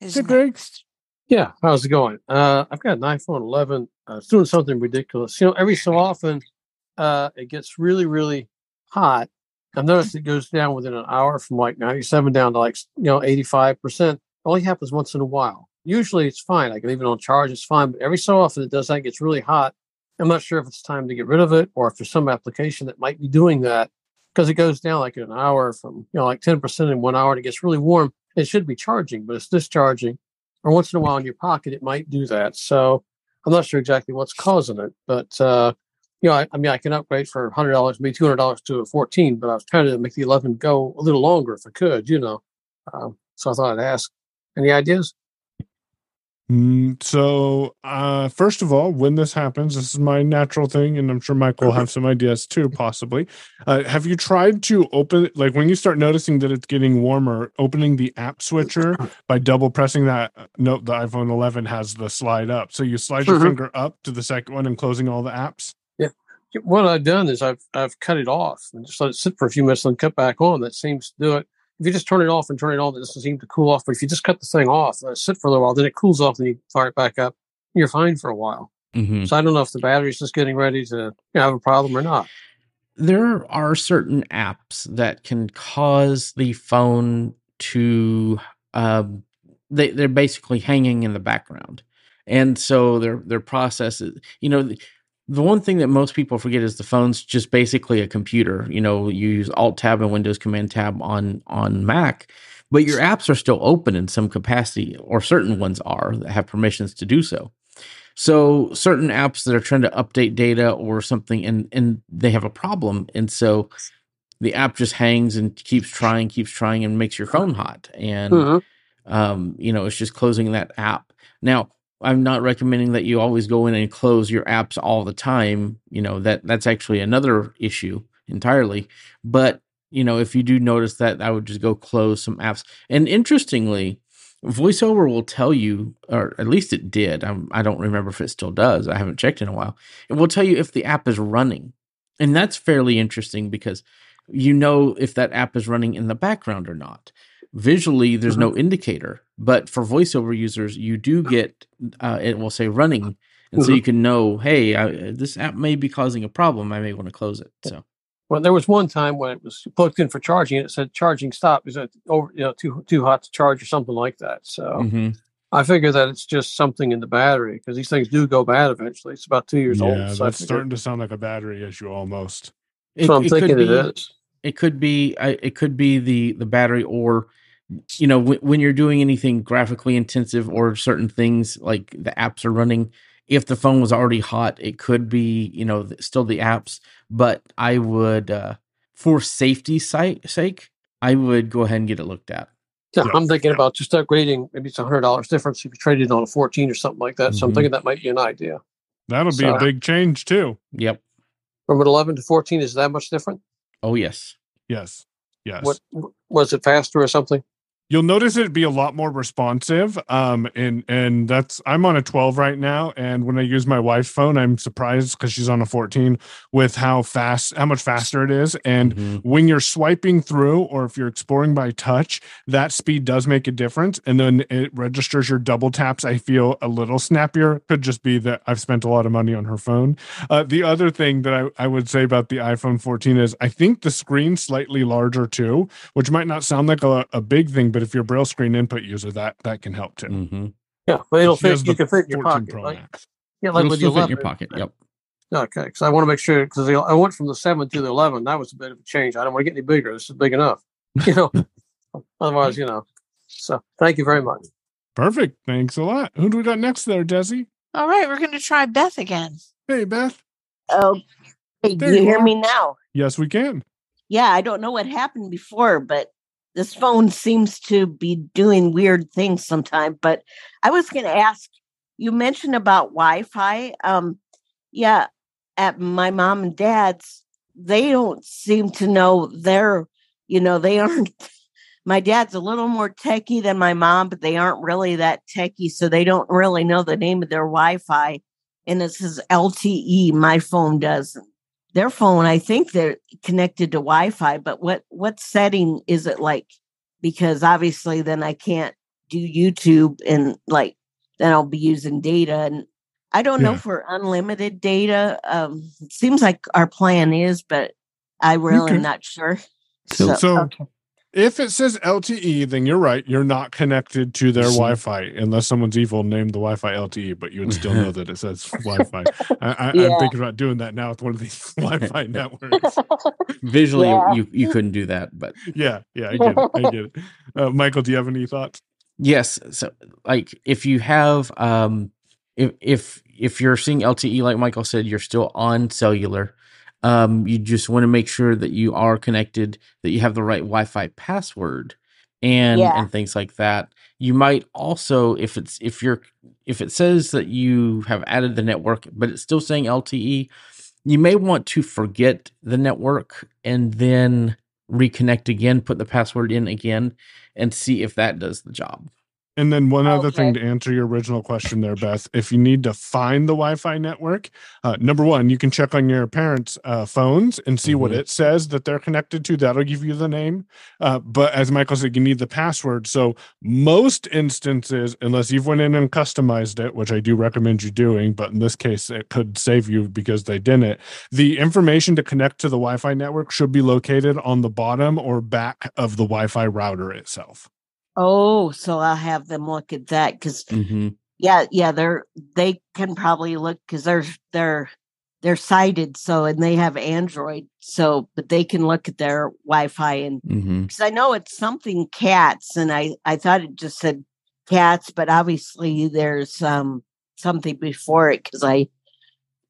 is Hey, Greg. next. Yeah, how's it going? Uh, I've got an iPhone 11. Uh, it's doing something ridiculous. You know, every so often, uh, it gets really, really hot. I've noticed it goes down within an hour from like 97 down to like you know 85 percent. Only happens once in a while. Usually, it's fine. I can leave it on charge. It's fine. But every so often, it does that. It gets really hot. I'm not sure if it's time to get rid of it or if there's some application that might be doing that because it goes down like an hour from you know like 10 percent in one hour and it gets really warm. It should be charging, but it's discharging or once in a while in your pocket, it might do that. So I'm not sure exactly what's causing it, but uh, you know, I, I mean, I can upgrade for hundred dollars, maybe two hundred dollars to a 14, but I was trying to make the 11 go a little longer if I could, you know. Um, so I thought I'd ask. Any ideas? Mm, so, uh, first of all, when this happens, this is my natural thing, and I'm sure Michael will have some ideas too, possibly. Uh, have you tried to open, like when you start noticing that it's getting warmer, opening the app switcher by double pressing that? uh, Note the iPhone 11 has the slide up. So you slide your Mhm. finger up to the second one and closing all the apps. Yeah. What I've done is I've I've cut it off and just let it sit for a few minutes and cut back on. That seems to do it. If you just turn it off and turn it on, it doesn't seem to cool off. But if you just cut the thing off, let it sit for a little while, then it cools off, and you fire it back up. You're fine for a while. Mhm. So I don't know if the battery's just getting ready to you know, have a problem or not. there are certain apps that can cause the phone to um they they're basically hanging in the background and so their their process is you know the, one thing that most people forget is the phone's just basically a computer. You know you use alt tab and windows command tab on on mac but your apps are still open in some capacity or certain ones are that have permissions to do so. So certain apps that are trying to update data or something and and they have a problem and so the app just hangs and keeps trying keeps trying and makes your phone hot. And Mhm. um you know it's just closing that app. Now i'm not recommending that you always go in and close your apps all the time. You know that that's actually another issue entirely. But you know if you do notice that i would just go close some apps. And interestingly voiceover will tell you or at least it did. I'm, i don't remember if it still does. I haven't checked in a while. It will tell you if the app is running. And that's fairly interesting because you know if that app is running in the background or not visually there's no indicator but for voiceover users you do get uh, it will say running and so Mhm. you can know hey I, this app may be causing a problem i may want to close it so Well, there was one time when it was plugged in for charging, and it said charging stop. Is it over? You know, too too hot to charge or something like that. So Mhm. I figure that it's just something in the battery because these things do go bad eventually. It's about two years Yeah, old. that's So I starting to sound like a battery issue almost. That's what I'm thinking it be, is. It could be. I- It could be the the battery, or you know, when, when you're doing anything graphically intensive or certain things like the apps are running. If the phone was already hot, it could be you know th- still the apps. But I would, uh for safety's si- sake, I would go ahead and get it looked at. Yeah, I'm thinking about just upgrading. Maybe it's a hundred dollars difference if you trade it on a 14 or something like that. So I'm Mhm. thinking that might be an idea. That'll be So- a big change too. Yep. From an 11 to 14 is that much different? Oh yes. Yes. Yes. What was it faster or something? You'll notice it'd be a lot more responsive. Um, and and that's I'm on a 12 right now, and when I use my wife's phone, I'm surprised because she's on a 14 with how fast, how much faster it is. And Mm-hmm. when you're swiping through, or if you're exploring by touch, that speed does make a difference. And then it registers your double taps. I feel a little snappier. Could just be that I've spent a lot of money on her phone. Uh, the other thing that I, I would say about the iPhone 14 is I think the screen's slightly larger too, which might not sound like a, a big thing, but if you're a braille screen input user, that that can help too. Mm-hmm. Yeah, but it'll She fit. You can fit in your pocket. Pro Like, Max. yeah, like It'll with the still fit your pocket. Yep. Okay, because I want to make sure because I went from the seven to the eleven. That was a bit of a change. I don't want to get any bigger. This is big enough, you know. Otherwise, you know. So, thank you very much. Perfect. Thanks a lot. Who do we got next there, Desi? All right, we're going to try Beth again. Hey, Beth. Oh, hey, do you you hear are. me now? Yes, we can. Yeah, I don't know what happened before, but this phone seems to be doing weird things sometimes. But I was going to ask you mentioned about Wi-Fi. Um, yeah, at my mom and dad's, they don't seem to know their, you know, they aren't. My dad's a little more techie than my mom, but they aren't really that techie, so they don't really know the name of their Wi-Fi. And it says LTE. My phone doesn't their phone i think they're connected to wi-fi but what what setting is it like because obviously then i can't do youtube and like then i'll be using data and i don't know for unlimited data um it seems like our plan is but i really Okay. am not sure So, so, okay. If it says LTE, then you're right. You're not connected to their See? Wi-Fi unless someone's evil named the Wi-Fi LTE, but you would still know that it says Wi-Fi. I, I, I'm Yeah. thinking about doing that now with one of these Wi-Fi networks. Visually, Yeah. you you couldn't do that, but Yeah, yeah, I get it. I get it. Uh, Michael, do you have any thoughts? Yes. So like if you have um if if if you're seeing LTE like Michael said, you're still on cellular. Um you just want to make sure that you are connected, that you have the right Wi-Fi password and Yeah. and things like that. You might also if it's if you're if it says that you have added the network but it's still saying LTE, you may want to forget the network and then reconnect again, put the password in again and see if that does the job. And then one other thing to answer your original question there, Beth. If you need to find the Wi-Fi network, uh, number one, you can check on your parents' uh, phones and see what Mhm. it says that they're connected to. That'll give you the name. Uh, but as Michael said, you need the password. So most instances, unless you've went in and customized it, which I do recommend you doing, but in this case, it could save you because they didn't. The information to connect to the Wi-Fi network should be located on the bottom or back of the Wi-Fi router itself. Oh so i'll have them look at that because Mm-hmm. yeah yeah they're they can probably look because they're they're they're sighted so and they have android so but they can look at their wi-fi and Mm-hmm. because i know it's something cats and i i thought it just said cats but obviously there's um something before it because i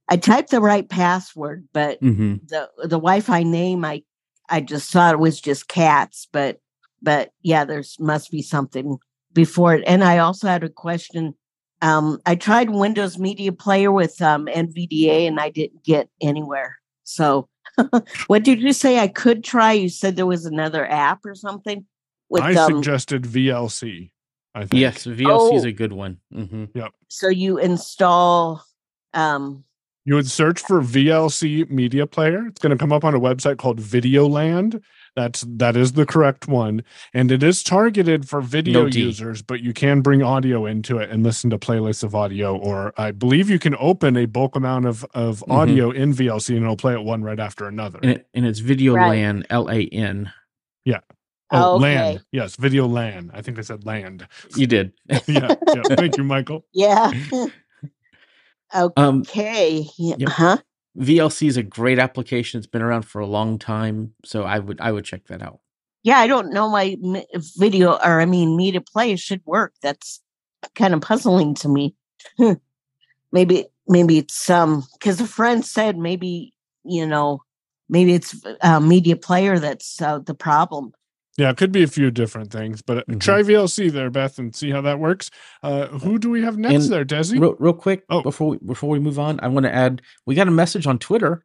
i typed the right password but Mm-hmm. the the wi-fi name i i just thought it was just cats but but yeah there's must be something before it and i also had a question um i tried windows media player with um nvda and i didn't get anywhere so what did you say i could try you said there was another app or something with I um suggested VLC. I think. Yes, VLC is Oh. a good one. Mm-hmm. Yep. so you install um You would search for VLC Media Player. It's going to come up on a website called Videoland. That's that is the correct one, and it is targeted for video No users. But you can bring audio into it and listen to playlists of audio, or I believe you can open a bulk amount of of Mhm. audio in VLC, and it'll play it one right after another. And, it, and it's Video Right. LAN, L A N. yeah. Oh, Okay. land. Yes, Video LAN. I think I said land. You did. yeah, yeah. Thank you, Michael. yeah um, okay yeah, Yep. huh VLC is a great application. It's been around for a long time, so I would I would check that out. yeah i don't know my video or i mean media play should work that's kind of puzzling to me maybe maybe it's um because a friend said maybe you know maybe it's uh, media player that's uh, the problem Yeah, it could be a few different things, but uh Mhm. try VLC there, Beth, and see how that works. Uh, who do we have next And there, Desi? Real, real quick Oh. before we, before we move on, I want to add we got a message on Twitter,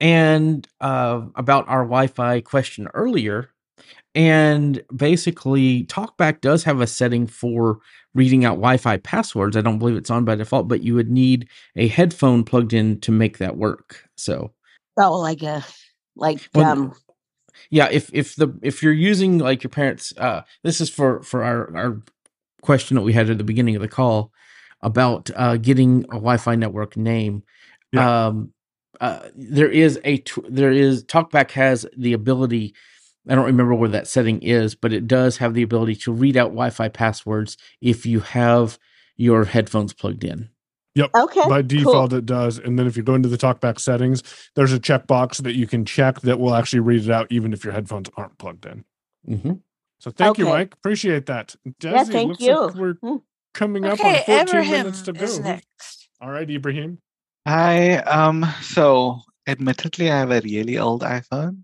and uh, about our Wi-Fi question earlier. And basically, TalkBack does have a setting for reading out Wi-Fi passwords. I don't believe it's on by default, but you would need a headphone plugged in to make that work. So, Oh, like a like Well, um. Yeah, if if the if you're using like your parents, uh, this is for for our our question that we had at the beginning of the call about uh, getting a Wi-Fi network name. Um, uh, there is a t- there is TalkBack has the ability. I don't remember where that setting is, but it does have the ability to read out Wi-Fi passwords if you have your headphones plugged in. Yep. Okay. By default, it does. And then if you go into the talkback settings, there's a checkbox that you can check that will actually read it out even if your headphones aren't plugged in. Mm-hmm. So thank you, Mike. Appreciate that. Desi, Yeah, thank looks you. Like we're Hmm. coming up Okay, on 14 Ibrahim minutes to go. next. All right, Ibrahim. Hi. Um. So, admittedly, I have a really old iPhone.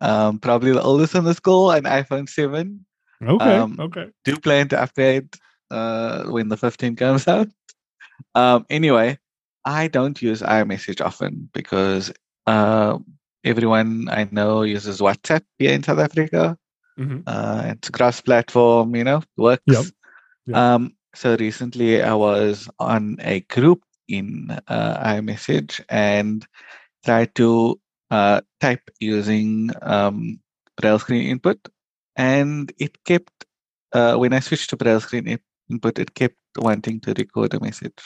Um, probably the oldest in the school, an iPhone seven. Okay. Um, okay. Do plan to upgrade uh when the 15 comes out. Um. Anyway, I don't use iMessage often because uh everyone I know uses WhatsApp here in South Africa. Mhm. Uh, it's cross-platform, you know, works. Yep. Yep. Um, so recently I was on a group in uh, iMessage and tried to uh, type using um, braille screen input, and it kept uh, when I switched to braille screen input, it kept wanting to record a message.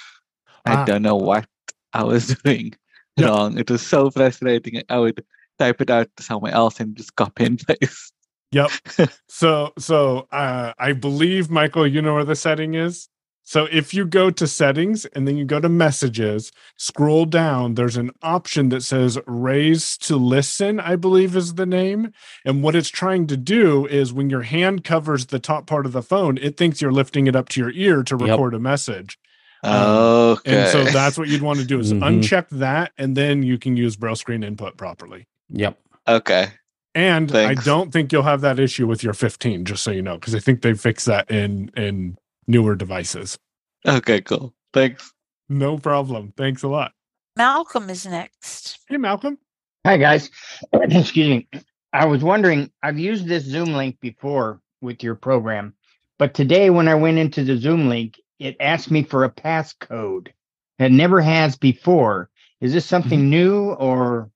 I Ah. don't know what I was doing Yep. wrong. It was so frustrating. I would type it out somewhere else and just copy and paste. Yep. so so uh I believe Michael, you know where the setting is. So if you go to settings and then you go to messages, scroll down, there's an option that says raise to listen, I believe is the name. And what it's trying to do is when your hand covers the top part of the phone, it thinks you're lifting it up to your ear to Yep. record a message. Um, Okay. And so that's what you'd want to do is Mhm. uncheck that and then you can use braille screen input properly. Yep. okay. And Thanks. I don't think you'll have that issue with your 15, just so you know, because I think they fixed that in in newer devices. Okay, cool. Thanks. No problem. Thanks a lot. Malcolm is next. Hey, Malcolm. Hi, guys. Excuse me. I was wondering, I've used this Zoom link before with your program, but today when I went into the Zoom link, it asked me for a passcode. It never has before. Is this something mm-hmm. new or?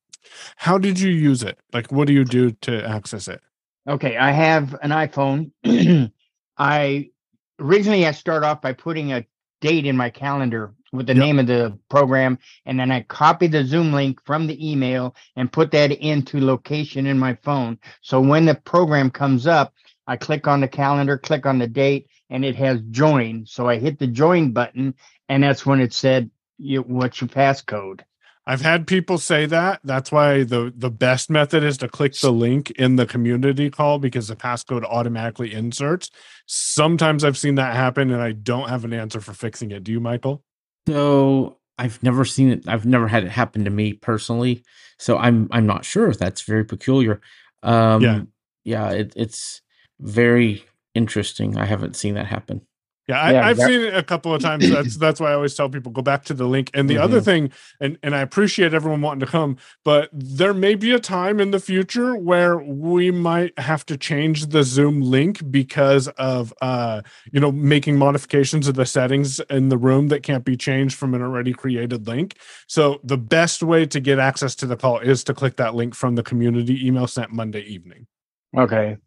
How did you use it? Like, what do you do to access it? Okay, I have an iPhone. I originally I start off by putting a date in my calendar with the name of the program, and then I copy the Zoom link from the email and put that into location in my phone. So when the program comes up, I click on the calendar, click on the date, and it has join. So I hit the join button, and that's when it said, you, "What's your passcode?" I've had people say that. That's why the the best method is to click the link in the community call because the passcode automatically inserts. Sometimes I've seen that happen and I don't have an answer for fixing it. Do you, Michael? So I've never seen it. I've never had it happen to me personally. So I'm I'm not sure. That's very peculiar. Um, Yeah. yeah. It, it's very interesting. I haven't seen that happen. Yeah, I, Yeah, that- seen it a couple of times. That's that's why I always tell people go back to the link. And the other Mhm. thing, and and I appreciate everyone wanting to come, but there may be a time in the future where we might have to change the Zoom link because of uh you know making modifications of the settings in the room that can't be changed from an already created link. So the best way to get access to the call is to click that link from the community email sent Monday evening. Okay.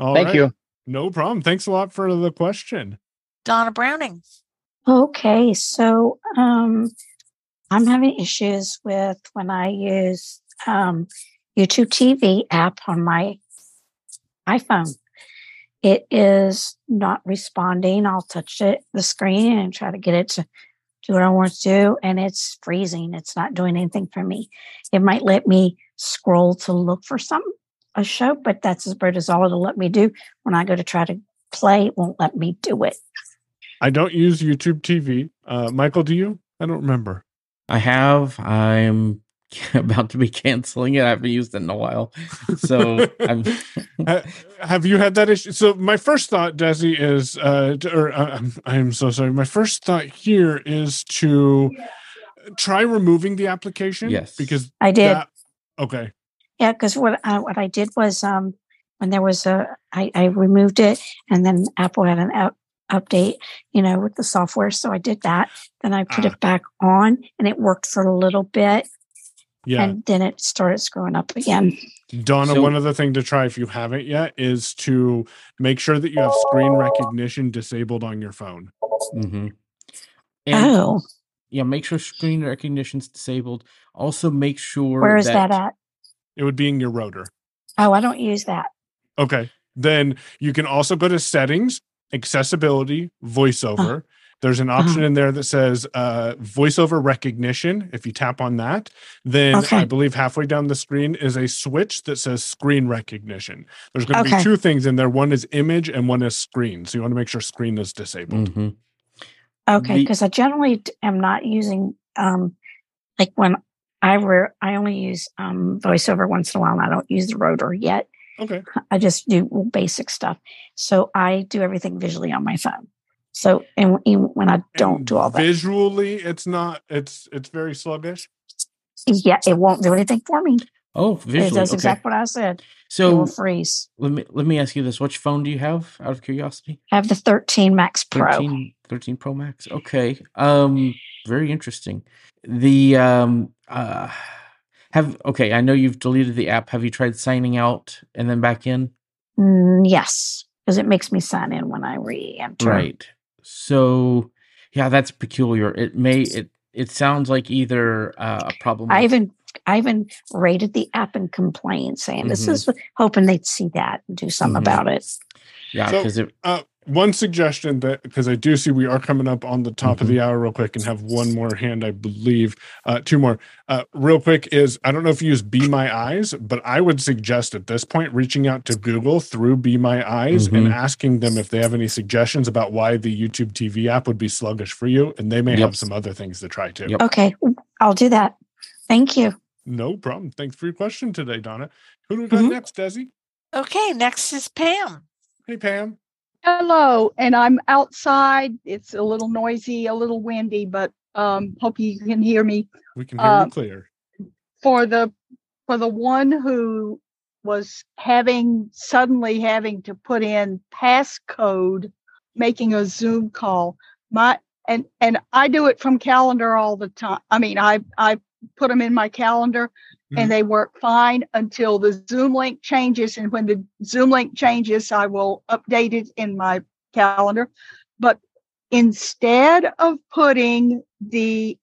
All Thank right. you. No problem. Thanks a lot for the question. Donna Browning. Okay, so um, I'm having issues with when I use um, YouTube TV app on my iPhone. It is not responding. I'll touch it, the screen, and try to get it to do what I want to do, and it's freezing. It's not doing anything for me. It might let me scroll to look for some a show, but that's as about as all it'll let me do. When I go to try to play, it won't let me do it. I don't use YouTube TV. Uh, Michael, do you? I don't remember. I have. I'm about to be canceling it. I haven't used it in a while. So I'm Have you had that issue? So my first thought, Desi, is, uh, or uh, I'm, I'm so sorry. My first thought here is to try removing the application. Yes. because I did. that- Okay. Yeah, because what I, what I did was um when there was a I, I removed it and then Apple had an up, update, you know, with the software. So I did that. Then I put it back on and it worked for a little bit. Yeah. And then it started screwing up again. Donna, So- one other thing to try if you haven't yet is to make sure that you have screen recognition disabled on your phone. Mm-hmm. Oh. Yeah, make sure screen recognition is disabled. Also, make sure Where is that at? It would be in your rotor. Oh, I don't use that. Okay. Then you can also go to settings, accessibility, voiceover. There's an option in there that says uh, voiceover recognition. If you tap on that, then Okay. I believe halfway down the screen is a switch that says screen recognition. There's going to Okay. be two things in there one is image and one is screen. So you want to make sure screen is disabled. Mm-hmm. Okay, The- because I generally am not using um like when I re- I only use um voiceover once in a while and I don't use the rotor yet. Okay. I just do basic stuff. So I do everything visually on my phone. So and even when I don't do all that, Visually, it's not, it's, it's very sluggish. yeah, it won't do anything for me. Oh, It visually. does okay. exactly what I said. it So will freeze. let me let me ask you this: Which phone do you have? Out of curiosity, I have the 13 Max Pro. 13, 13 Pro Max. Okay. Um, very interesting. The um uh have okay. I know you've deleted the app. Have you tried signing out and then back in? Mm, yes, because it makes me sign in when I re-enter. Right. So yeah, that's peculiar. It may it it sounds like either uh, a problem. I with- even I even rated the app and complained, saying this Mhm. is hoping they'd see that and do something Mhm. about it. yeah, So, because it uh, one suggestion that because I do see we are coming up on the top of the hour real quick and have one more hand, I believe, uh, two more. Uh, real quick is I don't know if you use Be My Eyes, but I would suggest at this point reaching out to Google through Be My Eyes and Mhm. asking them if they have any suggestions about why the YouTube TV app would be sluggish for you, and they may Yep. have some other things to try too. Okay, I'll do that. Thank you. No problem. Thanks for your question today, Donna. Who do we got Mm-hmm. next, Desi? Okay, next is Pam. Hey, Pam. Hello, and I'm outside. It's a little noisy, a little windy, but um, hope you can hear me. We can hear Uh, you clear. For the for the one who was having suddenly having to put in passcode, making a Zoom call. My and and I do it from calendar all the time. I mean, I I put them in my calendar and mm-hmm. they work fine until the Zoom link changes. And when the Zoom link changes, I will update it in my calendar. But instead of putting the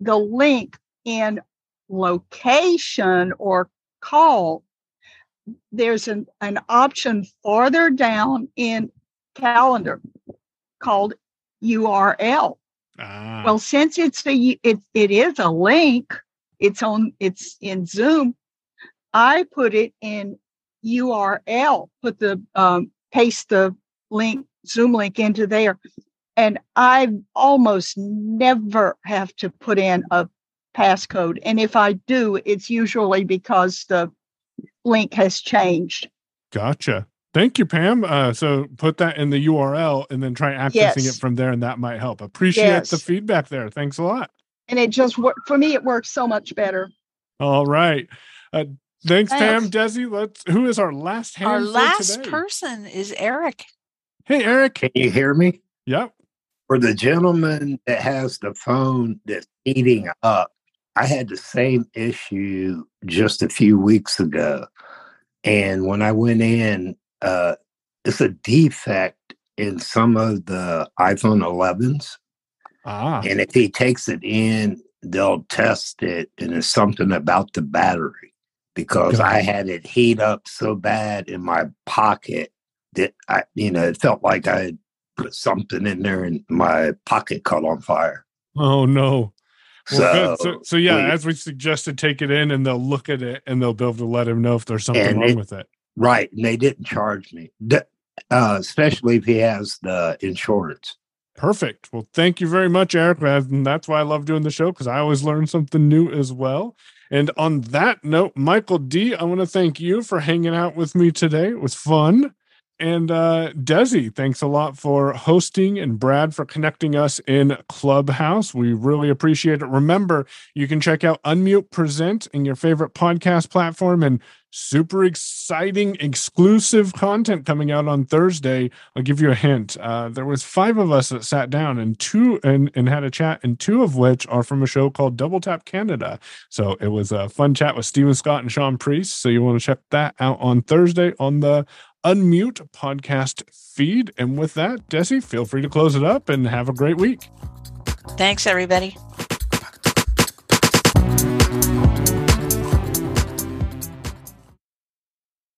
the link in location or call, there's an, an option farther down in calendar called URL. Well, since it's a it, it is a link, it's on it's in Zoom. I put it in URL, put the um, paste the link Zoom link into there, and I almost never have to put in a passcode. And if I do, it's usually because the link has changed. Gotcha. Thank you, Pam. Uh, so put that in the URL and then try accessing Yes. it from there, and that might help. Appreciate the feedback there. Thanks a lot. And it just work for me. It works so much better. All right. Uh, thanks, Pam. Thanks. Desi, let's. Who is our last hand? Our for last today? person is Eric. Hey, Eric. Can you hear me? Yep. For the gentleman that has the phone that's heating up, I had the same issue just a few weeks ago. And when I went in, uh, it's a defect in some of the iPhone 11s. Ah. And if he takes it in, they'll test it, and it's something about the battery because I had it heat up so bad in my pocket that I, you know, it felt like I had put something in there and my pocket caught on fire. Oh no. Well. So, so, so yeah, we- as we suggested, take it in and they'll look at it and they'll be able to let him know if there's something wrong it- with it. Right. And they didn't charge me, uh, especially if he has the insurance. Perfect. Well, thank you very much, Eric. And that's why I love doing the show because I always learn something new as well. And on that note, Michael D, I want to thank you for hanging out with me today. It was fun. And uh, Desi, thanks a lot for hosting and Brad for connecting us in Clubhouse. We really appreciate it. Remember, you can check out Unmute Present in your favorite podcast platform and super exciting exclusive content coming out on Thursday. I'll give you a hint. Uh, there was five of us that sat down and two and, and had a chat, and two of which are from a show called Double Tap Canada. So it was a fun chat with Steven Scott and Shaun Preece. So you want to check that out on Thursday on the Unmute podcast feed. And with that, Desi, feel free to close it up and have a great week. Thanks, everybody.